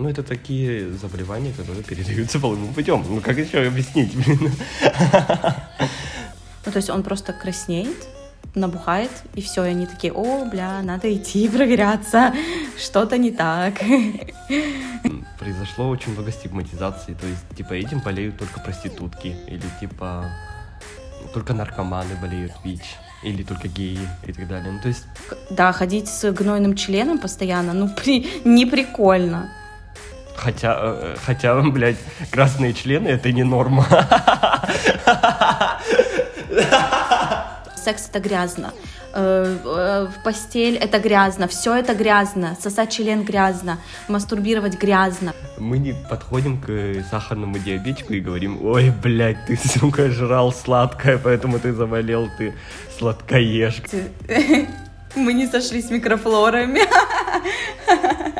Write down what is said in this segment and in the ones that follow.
Ну, это такие заболевания, которые передаются половым путем. Ну, как еще объяснить, блин? Ну, то есть он просто краснеет, набухает, и все, и они такие, о, бля, надо идти проверяться, что-то не так. Произошло очень много стигматизации, то есть, типа, этим болеют только проститутки, или, типа, только наркоманы болеют ВИЧ, или только геи и так далее. Ну, то есть... Да, ходить с гнойным членом постоянно, ну, при... не прикольно. Хотя, э, хотя, блядь, красные члены — это не норма. Секс — это грязно. Э, э, в постель — это грязно. Все это грязно. Сосать член грязно. Мастурбировать грязно. Мы не подходим к сахарному диабетику и говорим, ой, блядь, ты, сука, жрал сладкое, поэтому ты заболел, ты сладкоежка. Мы не сошлись микрофлорами.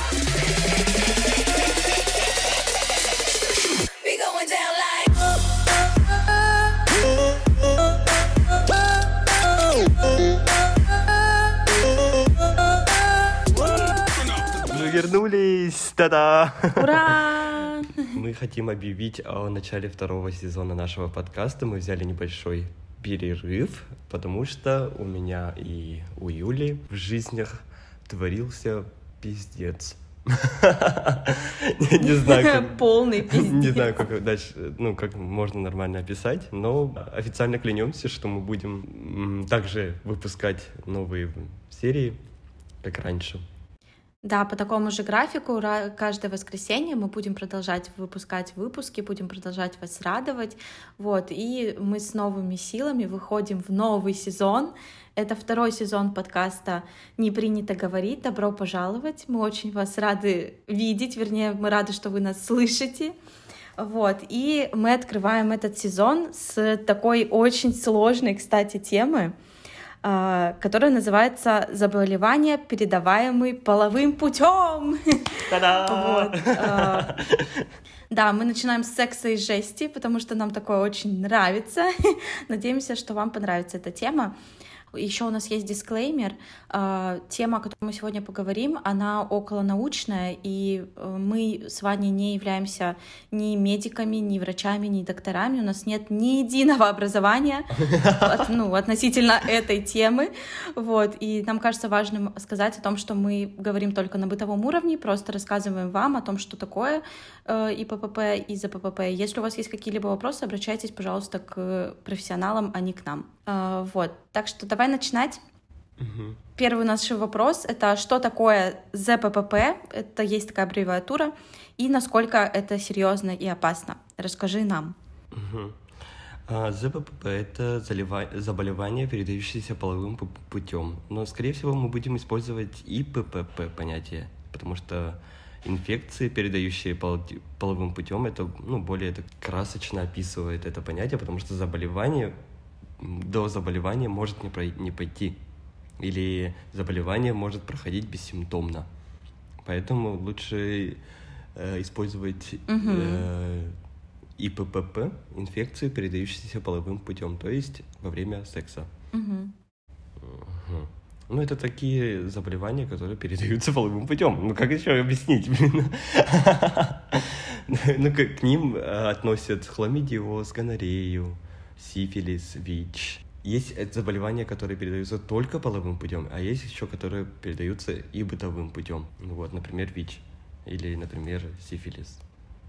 Вернулись! Та-да! Ура! Мы хотим объявить о начале второго сезона нашего подкаста. Мы взяли небольшой перерыв, потому что у меня и у Юли в жизнях творился пиздец. Не знаю, как... Полный пиздец. Не знаю, как дальше, ну, как можно нормально описать, но официально клянемся, что мы будем также выпускать новые серии, как раньше. Да, по такому же графику каждое воскресенье мы будем продолжать выпускать выпуски, будем продолжать вас радовать. Вот, и мы с новыми силами выходим в новый сезон. Это второй сезон подкаста «Не принято говорить». Добро пожаловать. Мы очень вас рады видеть, вернее, мы рады, что вы нас слышите. Вот, и мы открываем этот сезон с такой очень сложной, кстати, темы — которая называется «Заболевание, передаваемый половым путем». Вот. А, да, мы начинаем с секса и жести, потому что нам такое очень нравится. Надеемся, что вам понравится эта тема. Еще у нас есть дисклеймер. А, тема, о которой мы сегодня поговорим, она околонаучная, и э, мы с вами не являемся ни медиками, ни врачами, ни докторами. У нас нет ни единого образования ну, относительно этой темы. Вот. И нам кажется важным сказать о том, что мы говорим только на бытовом уровне, просто рассказываем вам о том, что такое э, ИППП и ЗППП. Если у вас есть какие-либо вопросы, обращайтесь, пожалуйста, к профессионалам, а не к нам. А, вот. Так что давай начинать. Угу. Первый наш вопрос — это что такое ЗППП? Это есть такая аббревиатура. И насколько это серьезно и опасно? Расскажи нам. Угу. ЗППП — это заболевание, передающееся половым путем. Но, скорее всего, мы будем использовать и ППП понятие, потому что инфекции, передающие половым путем, это ну, более это красочно описывает это понятие, потому что заболевание до заболевания может не, про... не пойти. Или заболевание может проходить бессимптомно. Поэтому лучше э, использовать угу. э, ИППП, инфекцию, передающуюся половым путем, то есть во время секса. Угу. Угу. Ну, это такие заболевания, которые передаются половым путем. Ну, как еще объяснить, блин? Ну, к ним э, относят хламидиоз, гонорею, сифилис, ВИЧ. Есть заболевания, которые передаются только половым путем, а есть еще, которые передаются и бытовым путем. Вот, например, ВИЧ или, например, сифилис.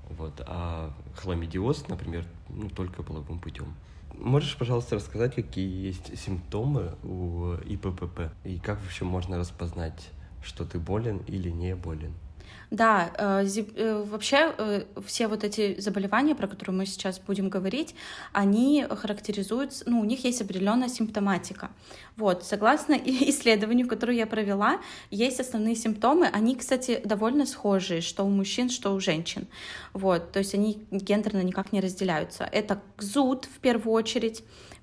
Вот. А хламидиоз, например, ну, только половым путем. Можешь, пожалуйста, рассказать, какие есть симптомы у ИППП и как вообще можно распознать, что ты болен или не болен? Да, э, э, вообще э, все вот эти заболевания, про которые мы сейчас будем говорить, они характеризуются, ну, у них есть определенная симптоматика. Вот, согласно исследованию, которое я провела, есть основные симптомы, они, кстати, довольно схожие, что у мужчин, что у женщин. Вот, то есть они гендерно никак не разделяются. Это зуд в первую очередь,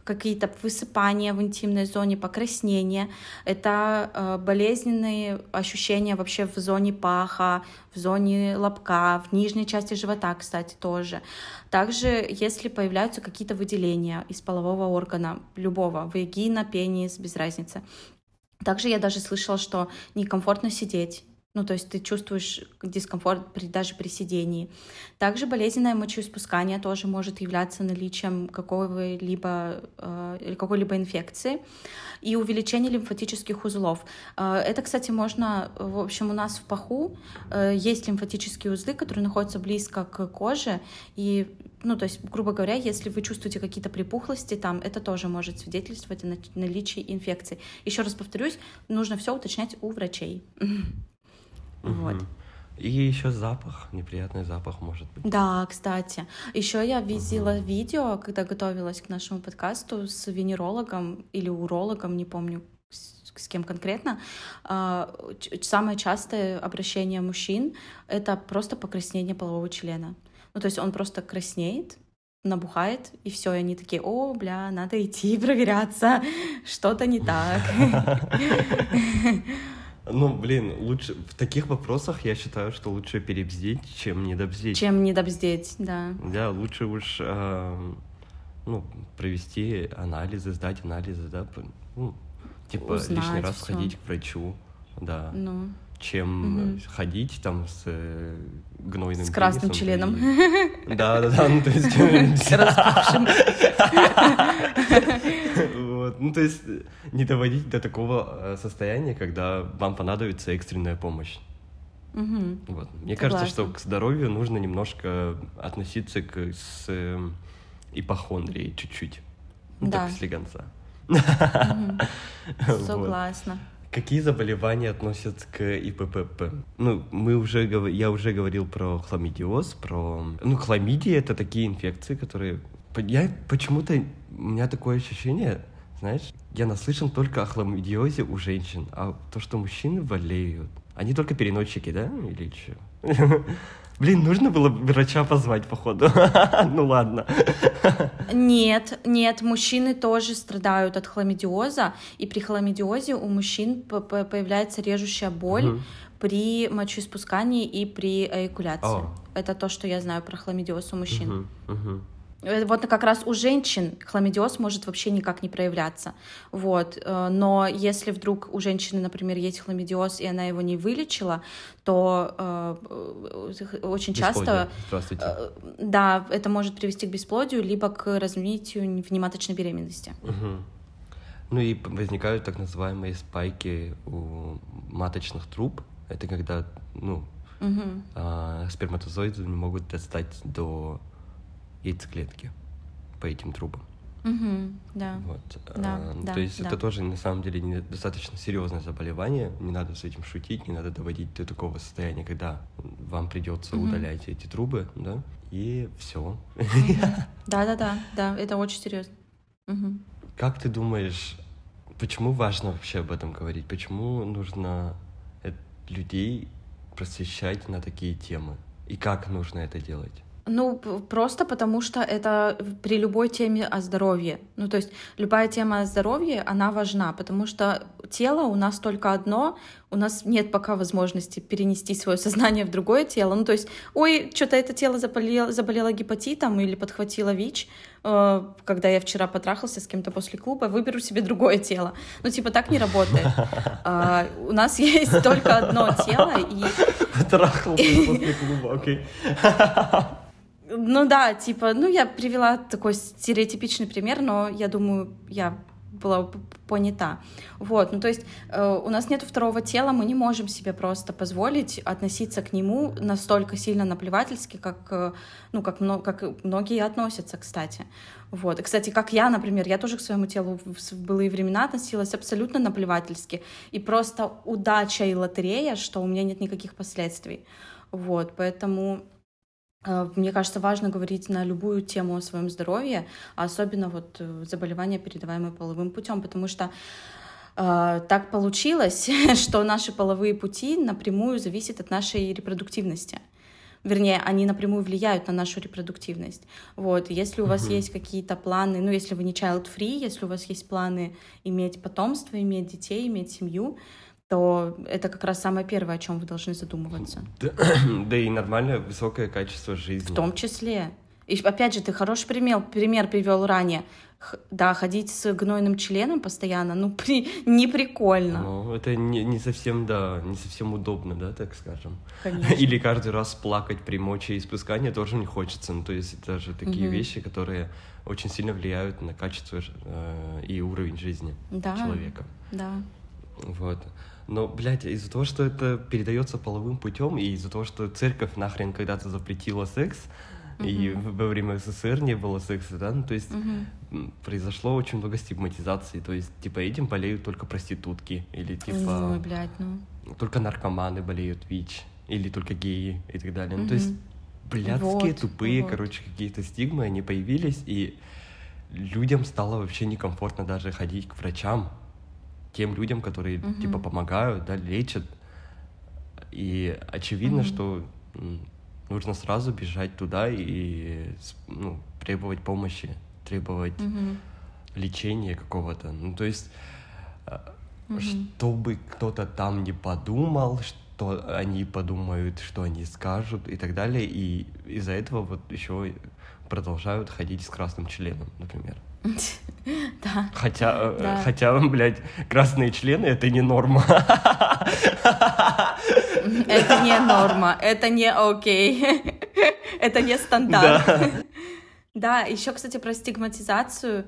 какие-то высыпания в интимной зоне, покраснения, это э, болезненные ощущения вообще в зоне паха, в зоне лобка, в нижней части живота, кстати, тоже. Также, если появляются какие-то выделения из полового органа, любого, вагина, пенис, без разницы. Также я даже слышала, что некомфортно сидеть, ну, то есть ты чувствуешь дискомфорт при, даже при сидении. Также болезненное мочеиспускание тоже может являться наличием какого-либо, э, какой-либо инфекции и увеличение лимфатических узлов. Э, это, кстати, можно, в общем, у нас в паху э, есть лимфатические узлы, которые находятся близко к коже, и ну, то есть, грубо говоря, если вы чувствуете какие-то припухлости там, это тоже может свидетельствовать о наличии инфекции. Еще раз повторюсь, нужно все уточнять у врачей. Вот. И еще запах, неприятный запах может быть. Да, кстати. Еще я видела угу. видео, когда готовилась к нашему подкасту с венерологом или урологом, не помню, с, с кем конкретно. А, самое частое обращение мужчин — это просто покраснение полового члена. Ну, то есть он просто краснеет, набухает, и все, и они такие, о, бля, надо идти проверяться, что-то не так. Ну, блин, лучше в таких вопросах я считаю, что лучше перебздеть, чем недобздеть. Чем недобздеть, да. Да, лучше уж э, ну, провести анализы, сдать анализы, да, ну, типа Узнать лишний раз всё. сходить к врачу, да. Ну. Чем угу. ходить там с э, гнойным С красным членом. И... Да, да, да, ну то есть... Вот. Ну, то есть не доводить до такого э, состояния, когда вам понадобится экстренная помощь. Угу. Вот. Мне Согласна. кажется, что к здоровью нужно немножко относиться к, с э, ипохондрией чуть-чуть. Ну, да. так слегонца. Угу. Согласна. Какие заболевания относятся к ИППП? Ну, мы уже, я уже говорил про хламидиоз, про... Ну, хламидия — это такие инфекции, которые... Я почему-то... У меня такое ощущение, знаешь, я наслышан только о хламидиозе у женщин, а то, что мужчины болеют, они только переносчики, да? Или что? Блин, нужно было врача позвать, походу. ну ладно. Нет, нет, мужчины тоже страдают от хламидиоза, и при хламидиозе у мужчин появляется режущая боль угу. при мочеиспускании и при эякуляции. О. Это то, что я знаю про хламидиоз у мужчин. Угу, угу. Э, вот как раз у женщин хламидиоз может вообще никак не проявляться. Вот. Э, но если вдруг у женщины, например, есть хламидиоз, и она его не вылечила, то э, очень часто... Э, да, это может привести к бесплодию, либо к развитию внематочной беременности. Угу. Ну и возникают так называемые спайки у маточных труб. Это когда, ну, угу. э, сперматозоиды не могут достать до яйцеклетки по этим трубам. Угу, да. Вот. Да, а, да, то есть да. это тоже на самом деле достаточно серьезное заболевание. Не надо с этим шутить, не надо доводить до такого состояния, когда вам придется угу. удалять эти трубы, да, и все. Да, да, да, да, это очень серьезно. Угу. Как ты думаешь, почему важно вообще об этом говорить? Почему нужно людей просвещать на такие темы? И как нужно это делать? Ну, просто потому что это при любой теме о здоровье. Ну, то есть любая тема о здоровье, она важна, потому что тело у нас только одно, у нас нет пока возможности перенести свое сознание в другое тело. Ну, то есть, ой, что-то это тело заболело, заболело гепатитом или подхватило ВИЧ, когда я вчера потрахался с кем-то после клуба, выберу себе другое тело. Ну, типа, так не работает. А, у нас есть только одно тело, и... Потрахался после клуба, окей. Ну да, типа, ну я привела такой стереотипичный пример, но я думаю, я была понята. Вот, ну то есть э, у нас нет второго тела, мы не можем себе просто позволить относиться к нему настолько сильно наплевательски, как, э, ну, как, как многие относятся, кстати. Вот. И, кстати, как я, например, я тоже к своему телу в былые времена относилась абсолютно наплевательски. И просто удача и лотерея, что у меня нет никаких последствий. Вот, поэтому мне кажется, важно говорить на любую тему о своем здоровье, особенно вот э, заболевания, передаваемые половым путем, потому что э, так получилось, что наши половые пути напрямую зависят от нашей репродуктивности вернее, они напрямую влияют на нашу репродуктивность. Вот, если у вас угу. есть какие-то планы, ну, если вы не child-free, если у вас есть планы иметь потомство, иметь детей, иметь семью, то это как раз самое первое, о чем вы должны задумываться. Да, да и нормальное высокое качество жизни. В том числе. И опять же, ты хороший пример, пример привел ранее да, ходить с гнойным членом постоянно, ну, при... не прикольно. Ну, это не, не совсем, да, не совсем удобно, да, так скажем. Конечно. Или каждый раз плакать при мочеиспускании тоже не хочется. Ну, то есть это же такие угу. вещи, которые очень сильно влияют на качество э, и уровень жизни да, человека. Да. Вот. Но, блядь, из-за того, что это передается половым путем, и из-за того, что церковь нахрен когда-то запретила секс, и во время СССР не было секса, да, ну, то есть произошло очень много стигматизации, то есть, типа, этим болеют только проститутки, или, типа... Ой, блядь, ну... Только наркоманы болеют ВИЧ, или только геи, и так далее. Ну, то есть, блядские, вот, тупые, вот. короче, какие-то стигмы, они появились, и людям стало вообще некомфортно даже ходить к врачам, тем людям, которые, угу. типа, помогают, да, лечат. И очевидно, угу. что нужно сразу бежать туда и ну, требовать помощи, требовать угу. лечения какого-то. Ну, то есть, угу. чтобы кто-то там не подумал, что они подумают, что они скажут и так далее. И из-за этого вот еще продолжают ходить с красным членом, например. Да. Хотя, э, да. хотя, блядь, красные члены это не норма. Это не норма, это не окей, это не стандарт. Да, да еще, кстати, про стигматизацию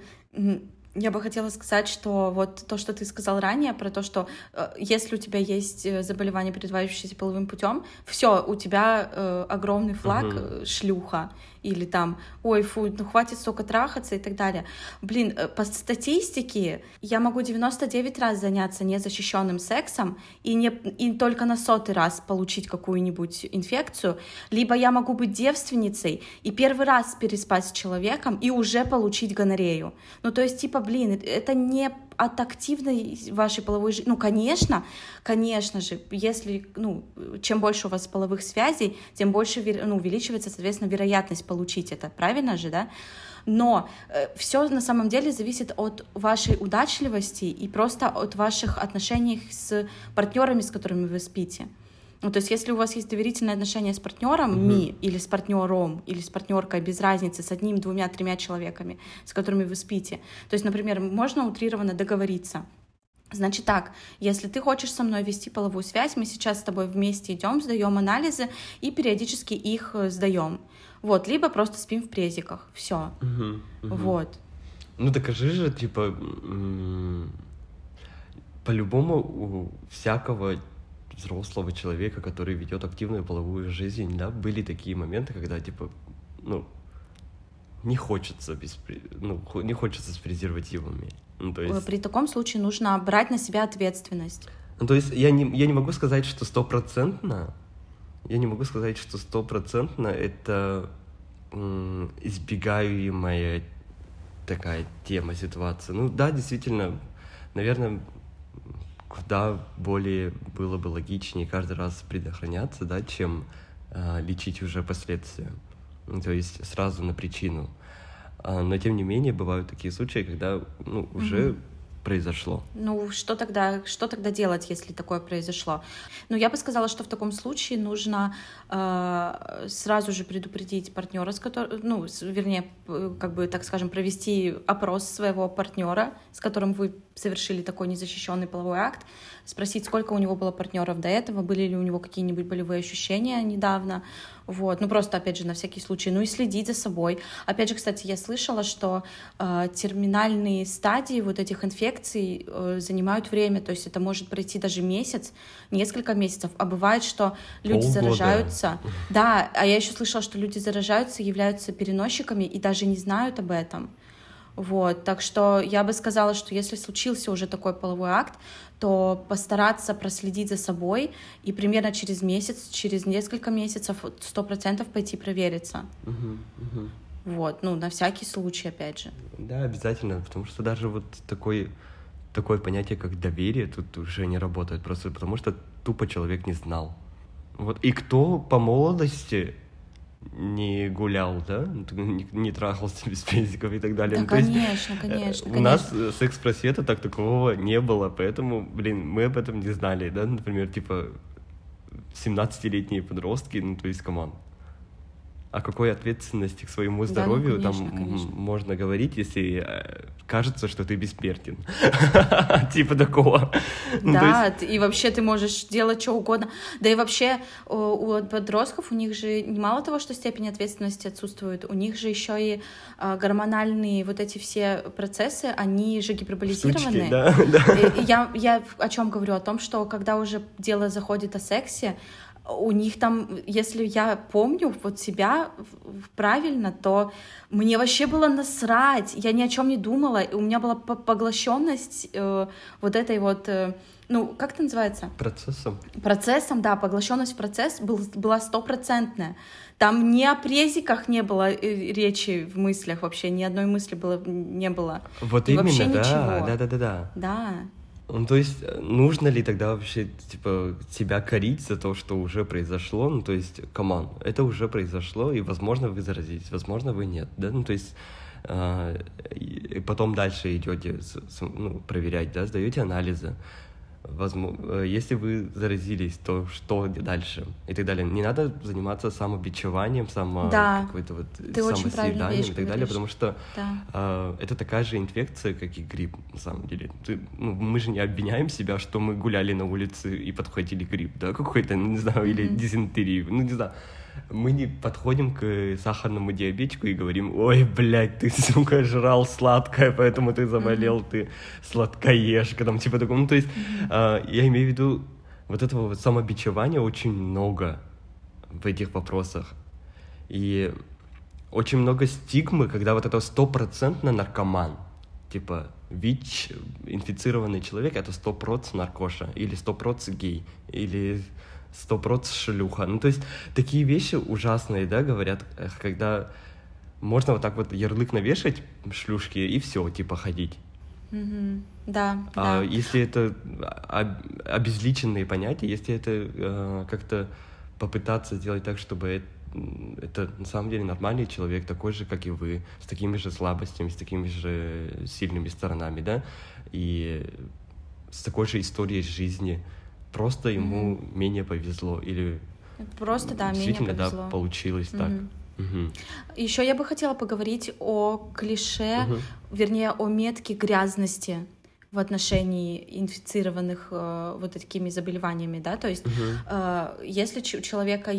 я бы хотела сказать, что вот то, что ты сказал ранее, про то, что э, если у тебя есть э, заболевание, передавающееся половым путем, все, у тебя э, огромный флаг угу. шлюха или там, ой, фу, ну хватит столько трахаться и так далее. Блин, э, по статистике я могу 99 раз заняться незащищенным сексом и, не, и только на сотый раз получить какую-нибудь инфекцию, либо я могу быть девственницей и первый раз переспать с человеком и уже получить гонорею. Ну, то есть, типа, блин, это не от активной вашей половой жизни. Ну, конечно, конечно же, если, ну, чем больше у вас половых связей, тем больше, ну, увеличивается, соответственно, вероятность получить это. Правильно же, да? Но э, все на самом деле зависит от вашей удачливости и просто от ваших отношений с партнерами, с которыми вы спите. Ну, то есть, если у вас есть доверительные отношения с партнером, mm-hmm. ми, или с партнером, или с партнеркой, без разницы, с одним, двумя, тремя человеками, с которыми вы спите. То есть, например, можно утрированно договориться. Значит так, если ты хочешь со мной вести половую связь, мы сейчас с тобой вместе идем, сдаем анализы и периодически их э, сдаем. Вот, либо просто спим в презиках. Все. Угу, угу. Вот. Ну докажи же, типа, по-любому у всякого взрослого человека, который ведет активную половую жизнь, да, были такие моменты, когда, типа, ну, не хочется без, ну, не хочется с презервативами. Ну, то есть... При таком случае нужно брать на себя ответственность. Ну, то есть я не, я не могу сказать, что стопроцентно, я не могу сказать, что стопроцентно это избегаемая такая тема, ситуация. Ну да, действительно, наверное, куда более было бы логичнее каждый раз предохраняться, да, чем э, лечить уже последствия. То есть сразу на причину. А, но тем не менее бывают такие случаи, когда ну, уже mm-hmm произошло. Ну, что тогда, что тогда делать, если такое произошло? Ну, я бы сказала, что в таком случае нужно э, сразу же предупредить партнера, с которым, ну, вернее, как бы, так скажем, провести опрос своего партнера, с которым вы совершили такой незащищенный половой акт, спросить, сколько у него было партнеров до этого, были ли у него какие-нибудь болевые ощущения недавно, вот, ну просто, опять же, на всякий случай, ну и следить за собой. Опять же, кстати, я слышала, что э, терминальные стадии вот этих инфекций э, занимают время, то есть это может пройти даже месяц, несколько месяцев, а бывает, что люди Полгода. заражаются. Да, а я еще слышала, что люди заражаются, являются переносчиками и даже не знают об этом. Вот, так что я бы сказала, что если случился уже такой половой акт, то постараться проследить за собой и примерно через месяц, через несколько месяцев сто процентов пойти провериться. Мгм, мгм. Вот, ну, на всякий случай, опять же. Да, обязательно, потому что даже вот такой, такое понятие, как доверие, тут уже не работает, просто потому что тупо человек не знал. Вот, и кто по молодости не гулял, да, не, не трахался без песиков и так далее. Да, Ну, то есть, конечно, э, конечно, У конечно. нас секс-просвета так такового не было, поэтому, блин, мы об этом не знали, да, например, типа 17-летние подростки, ну, то есть, команд. О какой ответственности к своему Да, ну, здоровью там конечно, конечно. можно говорить, если э, кажется, что ты бессмертен. Типа такого. Ну, Да, и вообще ты можешь делать что угодно. Да и вообще у, подростков у них же не мало того, что степень ответственности отсутствует, у них же еще и а, гормональные вот эти все процессы, они же гиперболизированы. я о чем говорю? О том, что когда уже дело заходит о сексе, у них там, если я помню вот себя правильно, то мне вообще было насрать, я ни о чем не думала, и у меня была по- поглощенность э, вот этой вот, э, ну, как это называется? Процессом. Процессом, да, поглощенность в процесс был, была стопроцентная. Там ни о презиках не было э, речи в мыслях вообще, ни одной мысли было, не было. Вот И вообще именно, да, ничего. да, да, да, да. Да. Ну, то есть, э, нужно ли тогда вообще, типа, себя корить за то, что уже произошло? Ну, то есть, come on, это уже произошло, и, возможно, вы заразились, возможно, вы нет, да? Ну, то есть, а, и потом дальше идете, ну, проверять, да, сдаете анализы. Возможно, если вы заразились, то что дальше? И так далее. Не надо заниматься самобичеванием, само Да. какой-то вот Ты самосъеданием вещь и так далее, говоришь. потому что Да. а, это такая же инфекция, как и грипп, на самом деле. Ты- ну, мы же не обвиняем себя, что мы гуляли на улице и подхватили грипп, да, какой-то, ну, не знаю, или Мгм. дизентерию, ну, не знаю. Мы не подходим к сахарному диабетику и говорим, ой, блядь, ты, сука, жрал сладкое, поэтому ты заболел, ты сладкоежка, там, типа такого. Ну, то есть, а, я имею в виду, вот этого вот самобичевания очень много в этих вопросах. И очень много стигмы, когда вот это стопроцентно наркоман. Типа, ВИЧ, инфицированный человек, это сто наркоша, или сто гей, или сто шлюха. Ну, то есть, такие вещи ужасные, да, говорят, когда можно вот так вот ярлык навешать шлюшки и все, типа, ходить. Мгм. Да, А да. если это об- обезличенные понятия, если это э, как-то попытаться сделать так, чтобы это, это на самом деле нормальный человек, такой же, как и вы, с такими же слабостями, с такими же сильными сторонами, да, и с такой же историей жизни, просто ему менее повезло или Просто, да, менее повезло. да, получилось так. Мгм. Мгм. Еще я бы хотела поговорить о клише, Мгм. вернее, о метке грязности в отношении инфицированных э, вот такими заболеваниями, да, то есть Мгм. э, если у человека,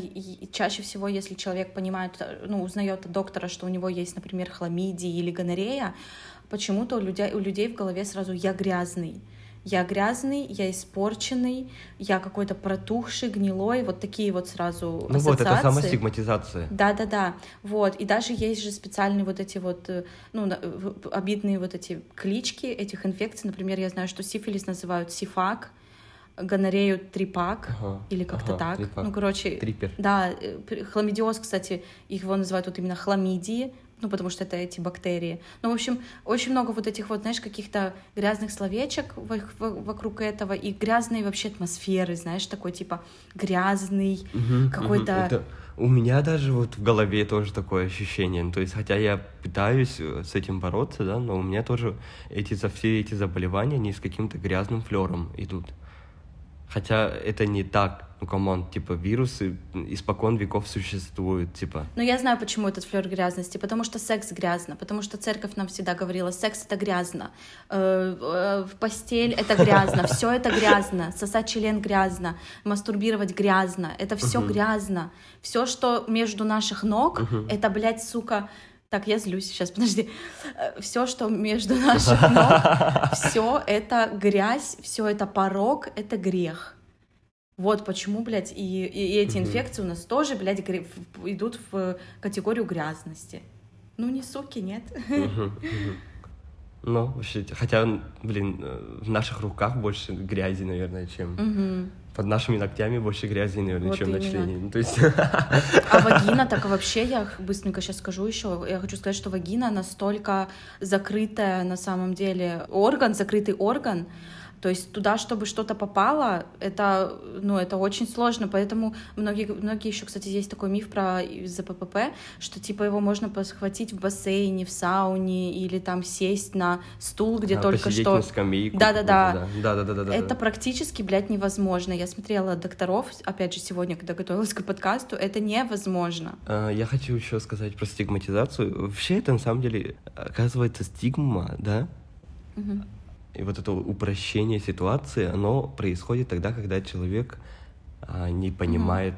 чаще всего, если человек понимает, э, ну, узнает от доктора, что у него есть, например, хламидия или гонорея, почему-то у людей, у людей в голове сразу «я грязный», я грязный, я испорченный, я какой-то протухший, гнилой, вот такие вот сразу Ну вот, это ассоциации. самостигматизация. Да, да, да. Вот. И даже есть же специальные вот эти вот, э, ну, обидные вот эти клички этих инфекций. Например, я знаю, что сифилис называют сифак, гонорею трипак, Ага, или как-то ага, так. трипак. Ну, короче, Трипер. да, э, хламидиоз, кстати, его называют вот именно хламидии, ну, потому что это эти бактерии. Ну, в общем, очень много вот этих вот, знаешь, каких-то грязных словечек во- во- вокруг этого и грязной вообще атмосферы, знаешь, такой типа грязный, Мгм, какой-то... мгм. Это у меня даже вот в голове тоже такое ощущение. Ну, то есть, хотя я пытаюсь э, с этим бороться, да, но у меня тоже эти все эти заболевания не с каким-то грязным флером идут. Хотя это не так. Ну, come on, типа, вирусы испокон веков существуют, типа. Но я знаю, почему этот флер грязности. Потому что секс грязно. Потому что церковь нам всегда говорила, секс это грязно. Э, э, В постель это грязно. Все это грязно. Сосать член грязно. Мастурбировать грязно. Это все грязно. Все, что между наших ног, это, блядь, сука. Так, я злюсь сейчас, подожди. Все, что между наших ног, все это грязь, все это порог, это грех. Вот почему, блядь, и, и эти инфекции у нас тоже, блядь, гре- в- идут в категорию грязности. Ну, не суки, нет. Мгм. Ну, вообще, хотя, блин, э, в наших руках больше грязи, наверное, чем... Мгм. Под нашими ногтями больше грязи, наверное, Вот чем на именно. члене. Ну, то есть... А вагина, так вообще, я быстренько сейчас скажу еще, я хочу сказать, что вагина настолько закрытая на самом деле орган, закрытый орган, то есть туда, чтобы что-то попало, это, ну, это очень сложно, поэтому многие, многие еще, кстати, есть такой миф про ЗППП, что типа его можно посхватить в бассейне, в сауне или там сесть на стул, где а, только что. на скамейку. Да-да-да. какую-то, Да, да, да, да. да, Это да. практически, блядь, невозможно. Я смотрела докторов, опять же, сегодня, когда готовилась к подкасту, это невозможно. А, Я хочу еще сказать про стигматизацию. Вообще это на самом деле оказывается стигма, да? Мгм. И вот это упрощение ситуации, оно происходит тогда, когда человек а, не понимает,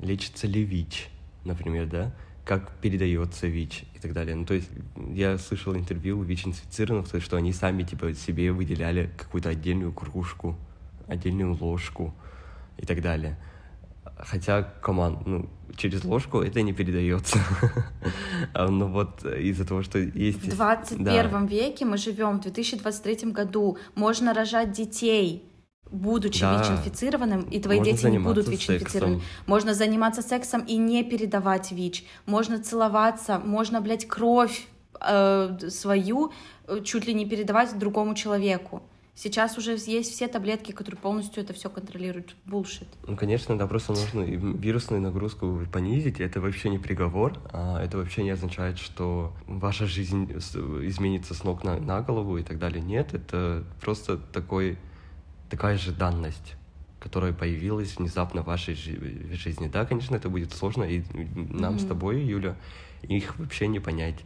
лечится ли ВИЧ, например, да? Как передается ВИЧ и так далее. Ну, то есть я слышал интервью ВИЧ-инфицированных, что они сами типа себе выделяли какую-то отдельную кружку, отдельную ложку и так далее. Хотя, команд, ну, через ложку это не передается. А, Ну вот из-за того, что есть... В 21 веке мы живем, в 2023 году. Можно рожать детей, будучи Да. ВИЧ-инфицированным, и твои Можно дети не будут ВИЧ-инфицированы. Можно заниматься сексом и не передавать ВИЧ. Можно целоваться, можно, блядь, кровь э, свою э, чуть ли не передавать другому человеку. Сейчас уже есть все таблетки, которые полностью это все контролируют. Булшит. Ну, конечно, да, просто нужно вирусную нагрузку понизить. Это вообще не приговор. а Это вообще не означает, что ваша жизнь с- изменится с ног на, на голову и так далее. Нет, это просто такой, такая же данность которая появилась внезапно в вашей жи- жизни. Да, конечно, это будет сложно, и нам с Мгм. тобой, Юля, их вообще не понять.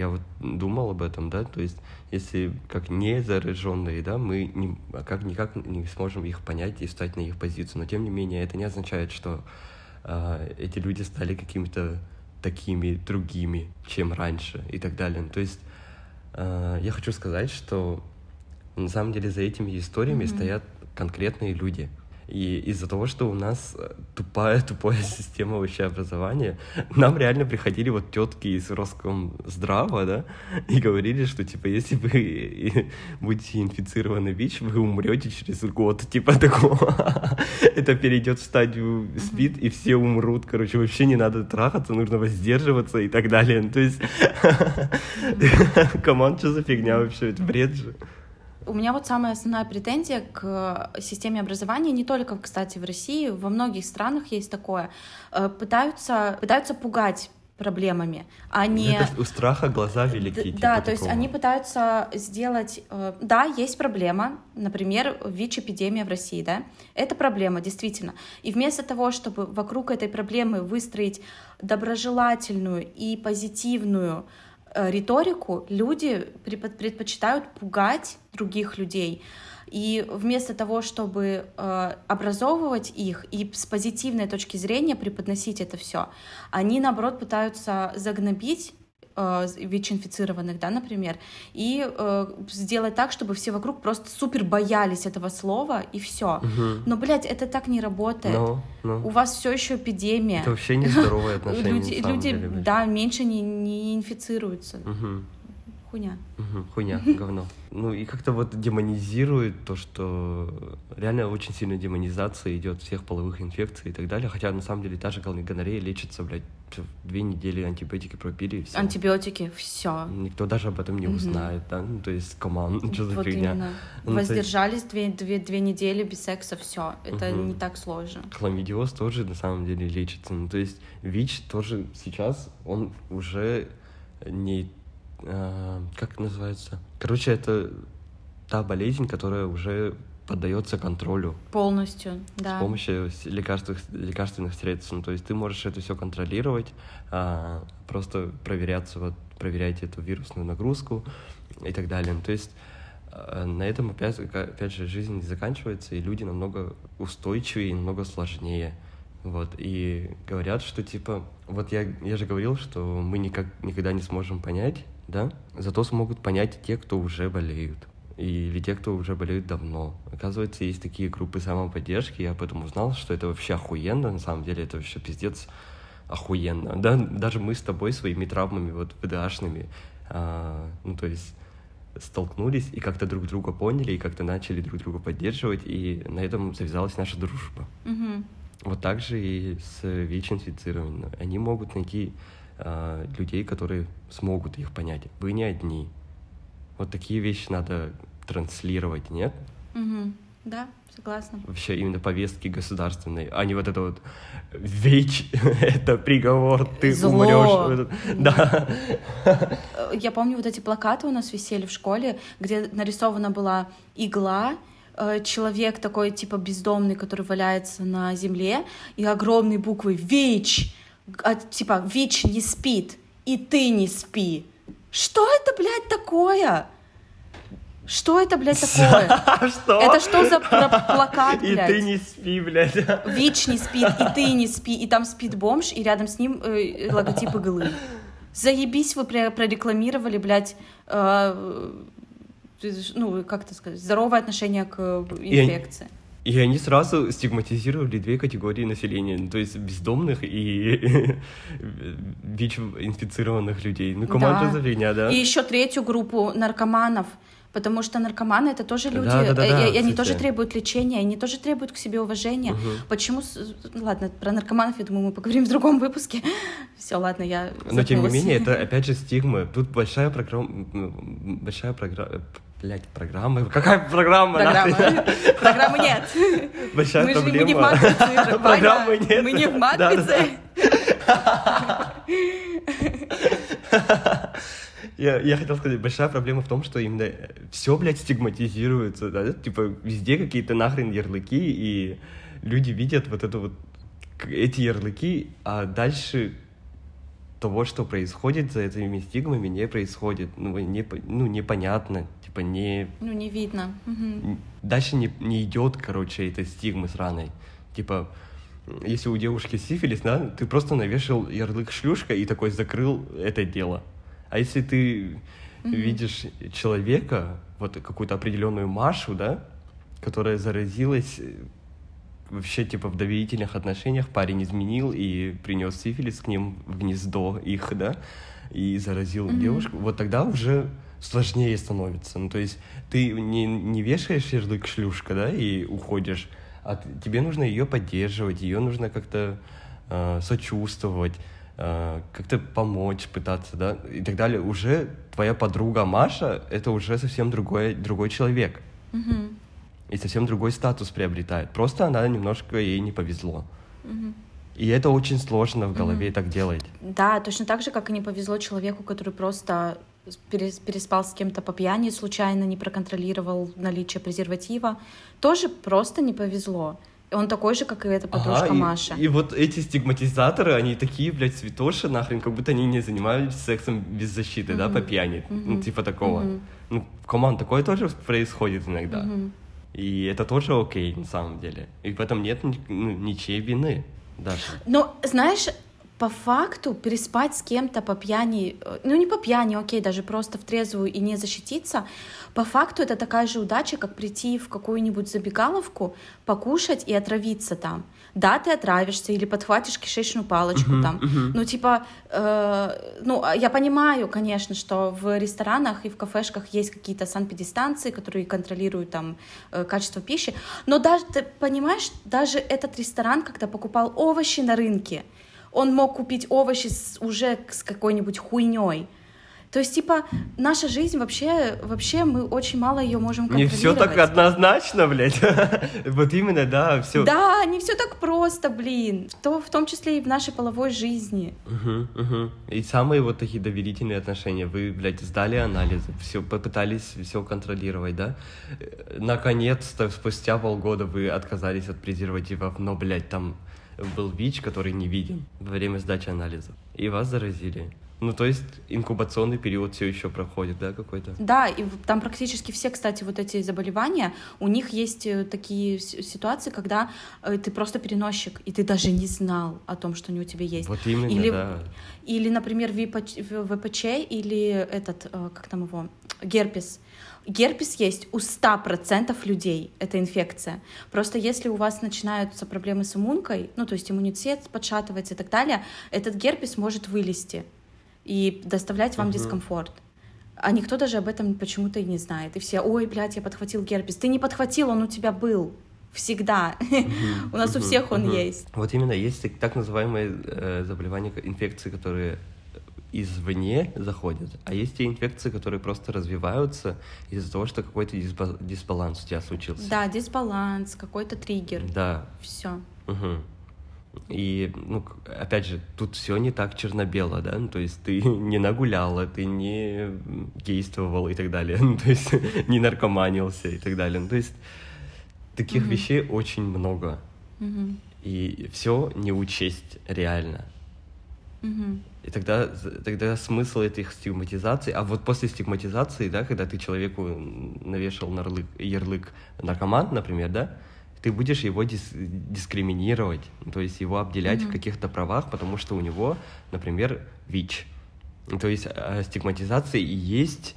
Я вот думал об этом, да, то есть если как не зараженные, да, мы не, а как никак не сможем их понять и встать на их позицию, но тем не менее это не означает, что а, эти люди стали какими-то такими другими, чем раньше и так далее. То есть а, я хочу сказать, что на самом деле за этими историями Мгм. стоят конкретные люди. И из-за того, что у нас э, тупая, тупая система вообще образования, нам реально приходили вот тетки из Роскомздрава, да, и говорили, что, типа, если вы и- будете инфицированы ВИЧ, вы умрете через год, типа такого. Это перейдет в стадию СПИД, и все умрут, короче, вообще не надо трахаться, нужно воздерживаться и так далее. Ну, То есть, команд, что за фигня вообще, это бред же. У меня вот самая основная претензия к системе образования, не только, кстати, в России, во многих странах есть такое, Э, пытаются, пытаются пугать проблемами, а не... Это у страха глаза велики. Типа да, то есть они пытаются сделать... э, Да, есть проблема, например, ВИЧ-эпидемия в России, да, это проблема, действительно. И вместо того, чтобы вокруг этой проблемы выстроить доброжелательную и позитивную э, риторику, люди предпочитают пугать других людей. И вместо того, чтобы э, образовывать их и с позитивной точки зрения преподносить это все, они наоборот пытаются загнобить э, ВИЧ-инфицированных, да, например, и э, сделать так, чтобы все вокруг просто супер боялись этого слова и все. Мгм. Но, блядь, это так не работает. Ну, ну. У вас все еще эпидемия. Это вообще нездоровое отношение. Люди, люди деле, да, меньше не, не инфицируются. Мгм. Хуйня. Мгм. Хуйня, говно. Ну и как-то вот демонизирует то, что реально очень сильная демонизация идет всех половых инфекций и так далее. Хотя на самом деле та же гон- гонорея лечится, блядь, две недели антибиотики пропили и все. Антибиотики, все. Никто даже об этом не узнает, да? Ну, то есть, команд, что за Вот фигня? именно. Ну, Воздержались две, две, две недели без секса, все. Это Мгм. не так сложно. Хламидиоз тоже на самом деле лечится. Ну, то есть ВИЧ тоже сейчас, он уже не... а, как называется? Короче, это та болезнь, которая уже поддается контролю Полностью, да. с помощью лекарственных, лекарственных средств. Ну, то есть ты можешь это все контролировать, а, просто проверяться, вот проверять эту вирусную нагрузку и так далее. Ну, то есть а, на этом опять, опять же жизнь не заканчивается, и люди намного устойчивее и намного сложнее. Вот, и говорят, что типа, вот я, я же говорил, что мы никак, никогда не сможем понять, да, зато смогут понять те, кто уже болеют. Или те, кто уже болеют давно. Оказывается, есть такие группы самоподдержки, я об этом узнал, что это вообще охуенно, на самом деле это вообще пиздец охуенно. Да, даже мы с тобой своими травмами вот ВДАшными, а, ну то есть столкнулись и как-то друг друга поняли, и как-то начали друг друга поддерживать, и на этом завязалась наша дружба. Мгм. Вот так же и с ВИЧ-инфицированными. Они могут найти а, людей, которые смогут их понять. Вы не одни. Вот такие вещи надо транслировать, нет? Мгм. Да, согласна. Вообще именно повестки государственной, а не вот это вот ВИЧ, это приговор, ты Зло. умрешь. Да. Э, Я помню, вот эти плакаты у нас висели в школе, где нарисована была игла, э, человек такой типа бездомный, который валяется на земле, и огромной буквой ВИЧ, типа ВИЧ не спит, и ты не спи. Что это, блядь, такое? Что это, блядь, такое? Что? Это что за плакат, И блядь? ты не спи, блядь. ВИЧ не спит, и ты не спи, и там спит бомж, и рядом с ним э, логотип иглы. Заебись вы прорекламировали, блядь, э, ну, как это сказать, здоровое отношение к э, И инфекции. И они сразу стигматизировали две категории населения, ну, то есть бездомных и ВИЧ-инфицированных людей. Ну, команда Да. за фигня, да? И еще третью группу наркоманов, потому что наркоманы это тоже люди, Да-да-да-да, э, и они тоже требуют лечения, они тоже требуют к себе уважения. Почему? с- Ладно, про наркоманов, я думаю, мы поговорим в другом выпуске. Все, ладно, я. Но тем не менее, это опять же стигма. Тут большая программа, большая программа, блять, программа. Какая программа? Программы нет. Большая Мы же мы не в матрице. Программы нет. Мы не в матрице. Я, я хотел сказать, большая проблема в том, что именно все, блядь, стигматизируется, да, типа везде какие-то нахрен ярлыки, и люди видят вот это вот, эти ярлыки, а дальше того, что происходит за этими стигмами, не происходит, ну, не, ну непонятно, типа не... Ну, не видно. Мгм. Дальше не, не идет, короче, этой стигмы сраной. Типа, если у девушки сифилис, да, ты просто навешал ярлык шлюшка и такой закрыл это дело. А если ты видишь человека, вот какую-то определенную Машу, да, которая заразилась э, вообще типа в доверительных отношениях, парень изменил и принес сифилис к ним в гнездо их, да, и заразил девушку, вот тогда уже сложнее становится. Ну, то есть ты не, не вешаешь ярлык шлюшка, да, и уходишь, а т- тебе нужно ее поддерживать, ее нужно как-то э, сочувствовать, э, как-то помочь пытаться, да, и так далее. Уже твоя подруга Маша — это уже совсем другой, другой человек. Мгм. И совсем другой статус приобретает. Просто она немножко ей не повезло. И это очень сложно в голове так делать. Да, точно так же, как и не повезло человеку, который просто перес- переспал с кем-то по пьяни, случайно не проконтролировал наличие презерватива. Тоже просто не повезло. И Он такой же, как и эта подружка Ага, и- Маша. И, вот эти стигматизаторы, они такие, блядь, святоши нахрен, как будто они не занимались сексом без защиты, да, по пьяни. Ну, типа такого. Мгм. Ну, команд такое тоже происходит иногда. Мгм. И это тоже окей, на самом деле. И в этом нет ну, ничьей вины даже. Но, знаешь, по факту переспать с кем-то по пьяни, э, ну не по пьяни, окей, даже просто в трезвую и не защититься, по факту это такая же удача, как прийти в какую-нибудь забегаловку, покушать и отравиться там. Да, ты отравишься или подхватишь кишечную палочку там. Ну, типа, э, ну, я понимаю, конечно, что в ресторанах и в кафешках есть какие-то санэпидстанции, которые контролируют там э, качество пищи, но даже, ты понимаешь, даже этот ресторан, когда покупал овощи на рынке, он мог купить овощи с, уже с какой-нибудь хуйней. То есть, типа, наша жизнь вообще, вообще мы очень мало ее можем Не контролировать. все так однозначно, блядь. Вот именно, да, все. Да, не все так просто, блин. То- в том числе и в нашей половой жизни. Мгм, мгм. И самые вот такие доверительные отношения. Вы, блядь, сдали анализы, все попытались все контролировать, да? Э, Наконец-то, спустя полгода вы отказались от презервативов, но, блядь, там был ВИЧ, который не виден во время сдачи анализов. И вас заразили. Ну, то есть инкубационный период все еще проходит, да, какой-то? Да, и там практически все, кстати, вот эти заболевания, у них есть э, такие ситуации, когда э, ты просто переносчик, и ты даже не знал о том, что они у тебя есть. Вот именно, Или, да. или например, ВИП- в- ВПЧ или этот, э, как там его, герпес. Герпес есть у 100% людей, это инфекция. Просто если у вас начинаются проблемы с иммункой, ну, то есть иммунитет подшатывается и так далее, этот герпес может вылезти и доставлять вам Мгм. дискомфорт. а никто даже об этом почему-то и не знает. И все, ой, блядь, я подхватил герпес. Ты не подхватил, он у тебя был. Всегда. У нас у всех он есть. Вот именно есть так называемые э, заболевания, инфекции, которые извне заходят, а есть те инфекции, которые просто развиваются из-за того, что какой-то дисбаланс у тебя случился. Да, дисбаланс, какой-то триггер. Да. Все. Угу. И, ну, опять же, тут все не так черно-бело, да, ну, то есть ты не нагуляла, ты не действовал и так далее, ну, то есть не наркоманился и так далее, ну, то есть таких угу. вещей очень много, угу. и все не учесть реально. Угу. И тогда, тогда смысл этих стигматизаций, а вот после стигматизации, да, когда ты человеку навешал ярлык, ярлык наркоман, например, да, ты будешь его дис дискриминировать, то есть его обделять mm-hmm. в каких-то правах, потому что у него, например, ВИЧ. То есть э, стигматизация и есть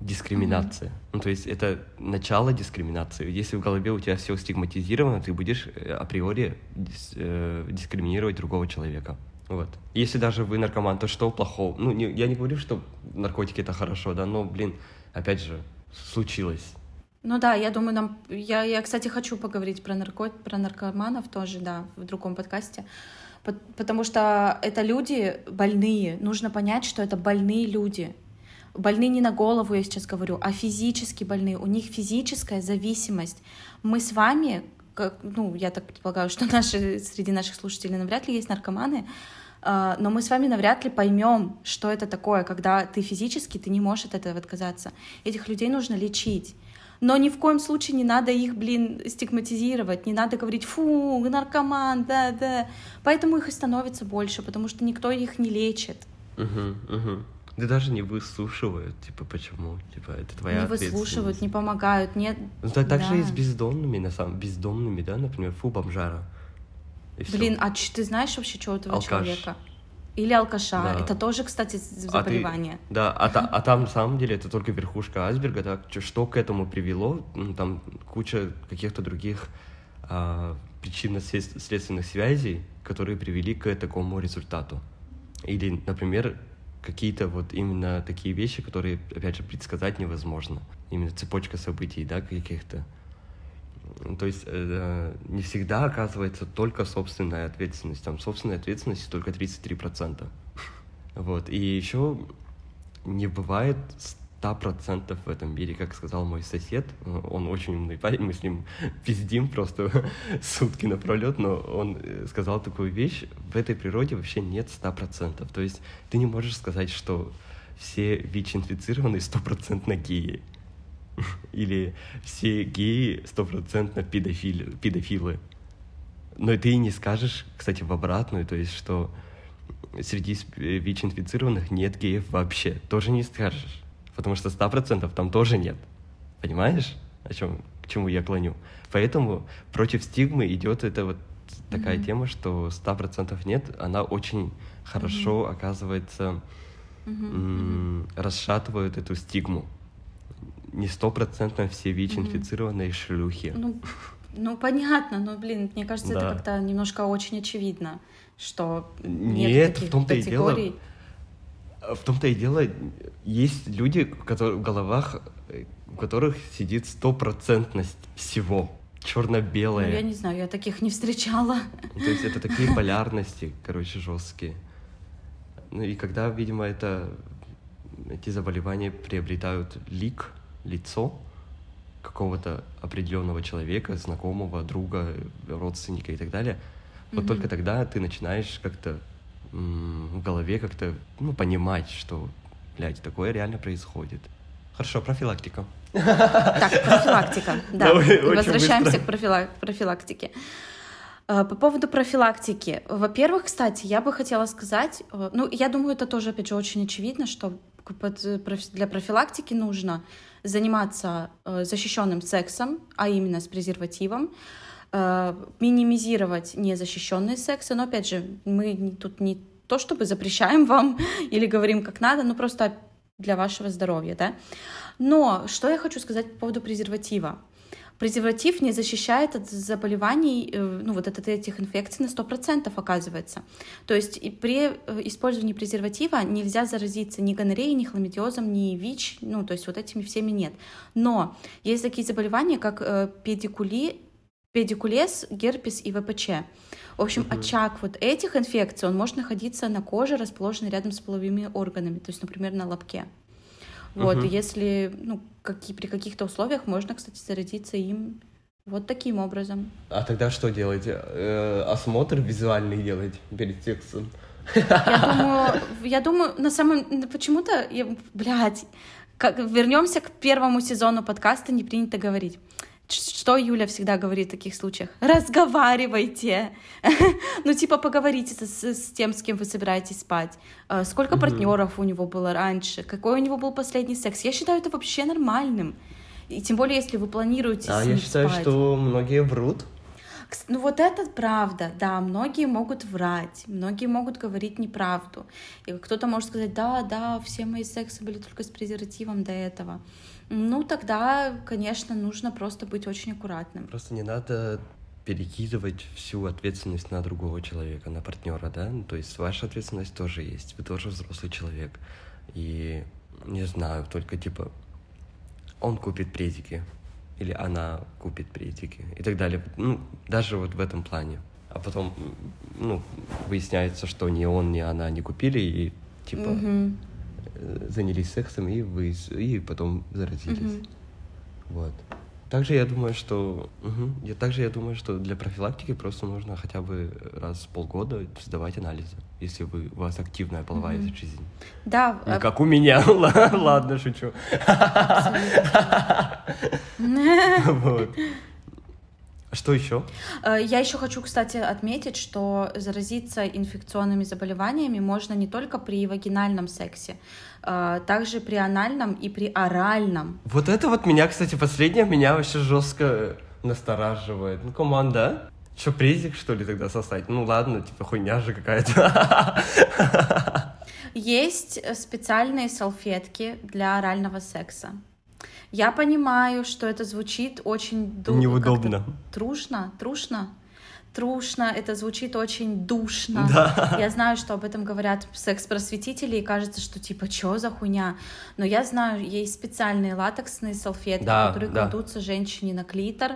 дискриминация. Mm-hmm. Ну, то есть это начало дискриминации. Если в голове у тебя все стигматизировано, ты будешь э, априори дис, э, дискриминировать другого человека. Вот. Если даже вы наркоман, то что плохого? Ну, не, я не говорю, что наркотики это хорошо, да, но, блин, опять же, случилось. Ну да, я думаю, нам... Я, я кстати, хочу поговорить про, нарко... про наркоманов тоже, да, в другом подкасте. Потому что это люди больные. Нужно понять, что это больные люди. Больные не на голову, я сейчас говорю, а физически больные. У них физическая зависимость. Мы с вами, как, ну, я так предполагаю, что наши, среди наших слушателей навряд ли есть наркоманы, а, но мы с вами навряд ли поймем, что это такое, когда ты физически, ты не можешь от этого отказаться. Этих людей нужно лечить. Но ни в коем случае не надо их, блин, стигматизировать, не надо говорить, фу, наркоман, да, да. Поэтому их и становится больше, потому что никто их не лечит. Угу, угу. Да даже не выслушивают, типа, почему? Типа, это твоя Не выслушивают, не помогают, нет. Ну, так, так да. же и с бездомными, на самом бездомными, да, например, фу, бомжара. Блин, а ты знаешь вообще, что у этого Алкаш. человека? Или алкаша. Да. Это тоже, кстати, заболевание. А ты, да, а, та, а там на самом деле это только верхушка айсберга. Так, что к этому привело? Ну, там куча каких-то других а, причинно-следственных связей, которые привели к такому результату. Или, например, какие-то вот именно такие вещи, которые, опять же, предсказать невозможно. Именно цепочка событий, да, каких-то. То есть э, не всегда оказывается только собственная ответственность. Там собственная ответственность только 33%. Вот. И еще не бывает 100% в этом мире, как сказал мой сосед. Он очень умный парень, мы с ним пиздим просто сутки напролет, но он э, сказал такую вещь. В этой природе вообще нет 100%. То есть ты не можешь сказать, что все ВИЧ-инфицированные стопроцентно геи. Или все геи стопроцентно педофили, педофилы. Но ты не скажешь, кстати, в обратную, то есть, что среди ВИЧ-инфицированных нет геев вообще. Тоже не скажешь. Потому что ста процентов там тоже нет. Понимаешь, о чем, к чему я клоню? Поэтому против стигмы идет эта вот такая mm-hmm. тема, что ста процентов нет, она очень хорошо, mm-hmm. оказывается, mm-hmm. Расшатывает эту стигму не стопроцентно все ВИЧ-инфицированные mm-hmm. шлюхи. Ну, ну, понятно, но, блин, мне кажется, да. это как-то немножко очень очевидно, что нет, нет таких в том-то категорий. И дело, в том-то и дело, есть люди, которые, в головах, у которых сидит стопроцентность всего, черно-белое. Ну, я не знаю, я таких не встречала. То есть это такие полярности, короче, жесткие. Ну и когда, видимо, это эти заболевания приобретают лик, лицо какого-то определенного человека, знакомого, друга, родственника и так далее, mm-hmm. вот только тогда ты начинаешь как-то в голове как-то ну, понимать, что, блядь, такое реально происходит. Хорошо, профилактика. Так, профилактика, да. Возвращаемся к профилактике. Э, по поводу профилактики. Во-первых, кстати, я бы хотела сказать, э, ну, я думаю, это тоже, опять же, очень очевидно, что для профилактики нужно заниматься э, защищенным сексом, а именно с презервативом, э, минимизировать незащищенные сексы. Но опять же, мы тут не то, чтобы запрещаем вам или говорим как надо, но просто для вашего здоровья, да. Но что я хочу сказать по поводу презерватива. Презерватив не защищает от заболеваний, э, ну вот от этих инфекций на 100% оказывается. То есть и при э, использовании презерватива нельзя заразиться ни гонореей, ни хламидиозом, ни ВИЧ, ну то есть вот этими всеми нет. Но есть такие заболевания, как э, педикули, педикулез, герпес и ВПЧ. В общем, угу. очаг вот этих инфекций, он может находиться на коже, расположенной рядом с половыми органами, то есть, например, на лобке. Вот, угу. и если, ну, какие, при каких-то условиях можно, кстати, заразиться им вот таким образом. А тогда что делать? Э, осмотр визуальный делать перед сексом? Я думаю, я думаю, на самом... Почему-то, я, блядь, как, вернемся к первому сезону подкаста «Не принято говорить». Что Юля всегда говорит в таких случаях? Разговаривайте. ну, типа, поговорите с, с тем, с кем вы собираетесь спать. А, сколько mm-hmm. партнеров у него было раньше? Какой у него был последний секс? Я считаю это вообще нормальным. И тем более, если вы планируете А я считаю, спать. что многие врут. Ну вот это правда, да, многие могут врать, многие могут говорить неправду. И кто-то может сказать, да, да, все мои сексы были только с презервативом до этого ну тогда, конечно, нужно просто быть очень аккуратным. Просто не надо перекидывать всю ответственность на другого человека, на партнера, да? Ну, то есть ваша ответственность тоже есть. Вы тоже взрослый человек. И не знаю, только типа он купит предики, или она купит предики, и так далее. Ну, даже вот в этом плане. А потом, ну, выясняется, что ни он, ни она не купили, и типа угу. Занялись сексом и вы и потом заразились. Mm-hmm. Вот. Также я думаю, что угу, я также я думаю, что для профилактики просто нужно хотя бы раз в полгода сдавать анализы, если вы у вас активная половая угу. жизнь. Да. Не а... как у меня, ладно, шучу. Вот. Что еще? Э, я еще хочу, кстати, отметить, что заразиться инфекционными заболеваниями можно не только при вагинальном сексе, э, также при анальном и при оральном. Вот это вот меня, кстати, последнее меня вообще жестко настораживает. Ну, команда, что, презик, что ли, тогда сосать? Ну, ладно, типа, хуйня же какая-то. Есть специальные салфетки для орального секса. Я понимаю, что это звучит очень... Ду... Неудобно. Трушно, трушно. Трушно, это звучит очень душно. Да. Я знаю, что об этом говорят секс-просветители, и кажется, что типа, чё за хуйня? Но я знаю, есть специальные латексные салфетки, да, которые да. кладутся женщине на клитор,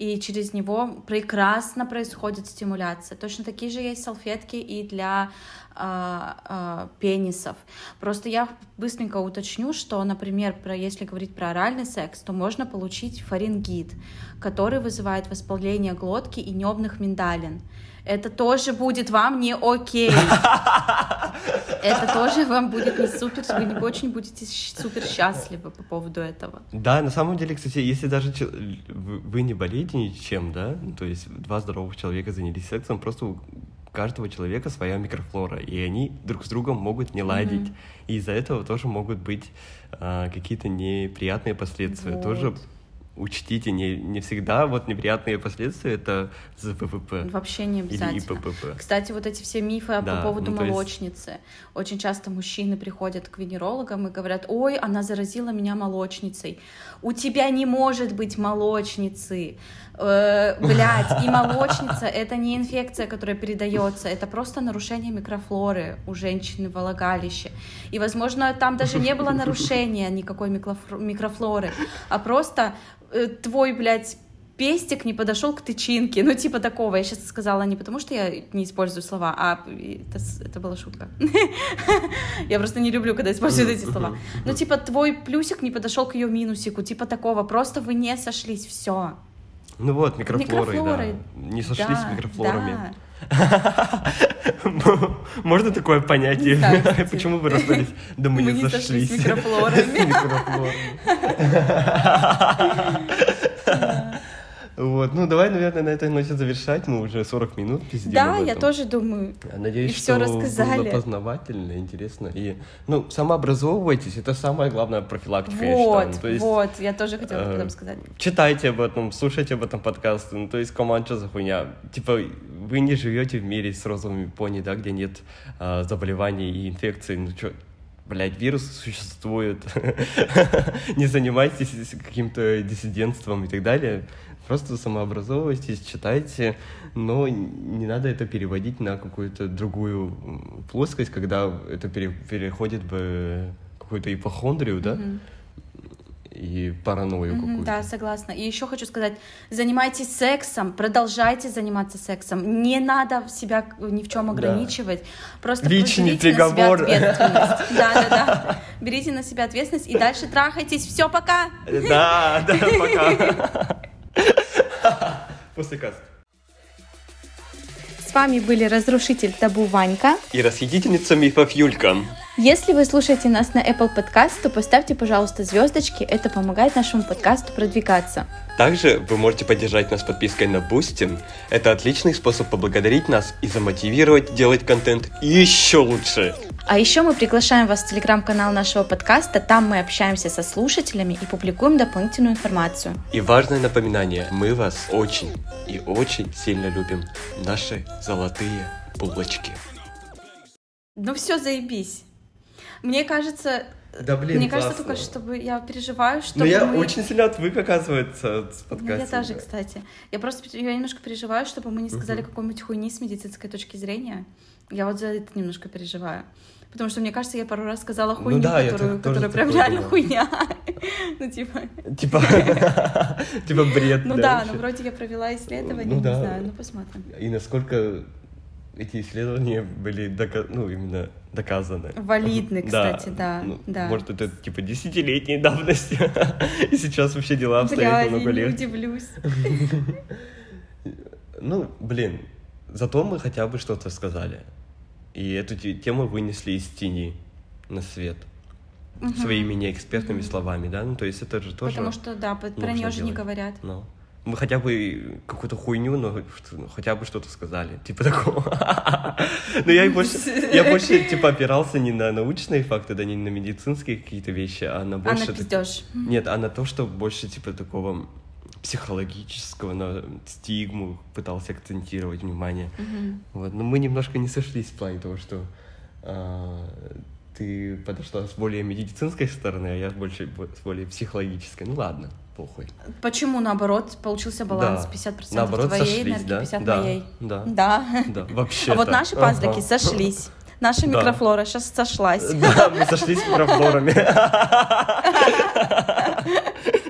и через него прекрасно происходит стимуляция. Точно такие же есть салфетки и для а, а, пенисов. Просто я быстренько уточню, что, например, про, если говорить про оральный секс, то можно получить фарингит, который вызывает воспаление глотки и небных миндалин. Это тоже будет вам не окей. Это тоже вам будет не супер, вы не очень будете супер счастливы по поводу этого. Да, на самом деле, кстати, если даже вы не болеете ничем, да, то есть два здоровых человека занялись сексом, просто каждого человека своя микрофлора, и они друг с другом могут не ладить. Mm-hmm. И из-за этого тоже могут быть а, какие-то неприятные последствия. Вот. Тоже учтите, не, не всегда вот неприятные последствия это за ППП. Вообще не обязательно. Или ИППП. Кстати, вот эти все мифы да, по поводу ну, молочницы. Есть... Очень часто мужчины приходят к венерологам и говорят, ой, она заразила меня молочницей. У тебя не может быть молочницы. Э, блядь, и молочница — это не инфекция, которая передается, это просто нарушение микрофлоры у женщины в влагалище. И, возможно, там даже не было нарушения никакой микрофлоры, а просто э, твой, блядь, пестик не подошел к тычинке. Ну, типа такого. Я сейчас сказала не потому, что я не использую слова, а это, это была шутка. Я просто не люблю, когда используют эти слова. Ну, типа, твой плюсик не подошел к ее минусику. Типа такого. Просто вы не сошлись. Все. Ну вот, микрофлорой, микрофлорой. да. Не сошлись да, с микрофлорами. Да. Можно такое понятие? Почему вы расстались? Да мы, мы не сошлись. с микрофлорами. Вот, ну давай, наверное, на этой ноте завершать. Мы уже 40 минут пиздим Да, я тоже думаю. Надеюсь, и что все рассказали. было познавательно, интересно. И, ну, самообразовывайтесь, это самая главная профилактика, вот, я считаю. Ну, то есть, вот, я тоже хотела об этом э, сказать. Читайте об этом, слушайте об этом подкасте. Ну, то есть, команд, что за хуйня? Типа, вы не живете в мире с розовыми пони, да, где нет э, заболеваний и инфекций. Ну, что, блядь, вирус существует, не занимайтесь каким-то диссидентством и так далее. Просто самообразовывайтесь, читайте, но не надо это переводить на какую-то другую плоскость, когда это переходит в какую-то ипохондрию, да? Mm-hmm и паранойю mm-hmm, какую-то. Да, согласна. И еще хочу сказать, занимайтесь сексом, продолжайте заниматься сексом. Не надо себя ни в чем ограничивать. Да. Просто Вечный берите приговор. на себя ответственность. Да, да, да. Берите на себя ответственность и дальше трахайтесь. Все, пока. Да, да, пока. После каста. С вами были разрушитель табу Ванька и расхитительница мифов Юлька. Если вы слушаете нас на Apple Podcast, то поставьте, пожалуйста, звездочки. Это помогает нашему подкасту продвигаться. Также вы можете поддержать нас подпиской на Boosty. Это отличный способ поблагодарить нас и замотивировать делать контент еще лучше. А еще мы приглашаем вас в телеграм-канал нашего подкаста. Там мы общаемся со слушателями и публикуем дополнительную информацию. И важное напоминание. Мы вас очень и очень сильно любим. Наши золотые булочки. Ну все, заебись. Мне кажется, да блин, Мне классно. кажется только, чтобы я переживаю, что. Ну я мы... очень сильно отвык, оказывается, с подкаста. Ну, я тоже, кстати. Я просто я немножко переживаю, чтобы мы не сказали uh-huh. какой-нибудь хуйни с медицинской точки зрения. Я вот за это немножко переживаю. Потому что, мне кажется, я пару раз сказала ну хуйню, ну, да, которую, которая прям реально думаю. хуйня. ну, типа... Типа... типа бред, Ну да, ну вроде я провела исследование, ну не знаю, ну посмотрим. И насколько эти исследования были дока... ну, именно доказаны. Валидны, кстати, да. Ну, да. Может, это типа десятилетней давности, и сейчас вообще дела обстоят намного легче. не удивлюсь. ну, блин, зато мы хотя бы что-то сказали. И эту тему вынесли из тени на свет. Угу. Своими неэкспертными угу. словами, да? Ну, то есть это же тоже Потому что, да, про нее же не говорят. Ну. Мы хотя бы какую-то хуйню, но ну, хотя бы что-то сказали. Типа такого. Но я больше, я больше, типа, опирался не на научные факты, да не на медицинские какие-то вещи, а на больше... А на Нет, а на то, что больше, типа, такого психологического, на стигму пытался акцентировать внимание. Mm-hmm. Вот. Но мы немножко не сошлись в плане того, что а, ты подошла с более медицинской стороны, а я больше с более психологической. Ну ладно, похуй. Почему наоборот получился баланс да. 50% наоборот, твоей сошлись, энергии, да? 50 да, моей? Да. Да. Да, вообще. А вот наши пазлики сошлись. Наша да. микрофлора сейчас сошлась. Да, мы сошлись микрофлорами.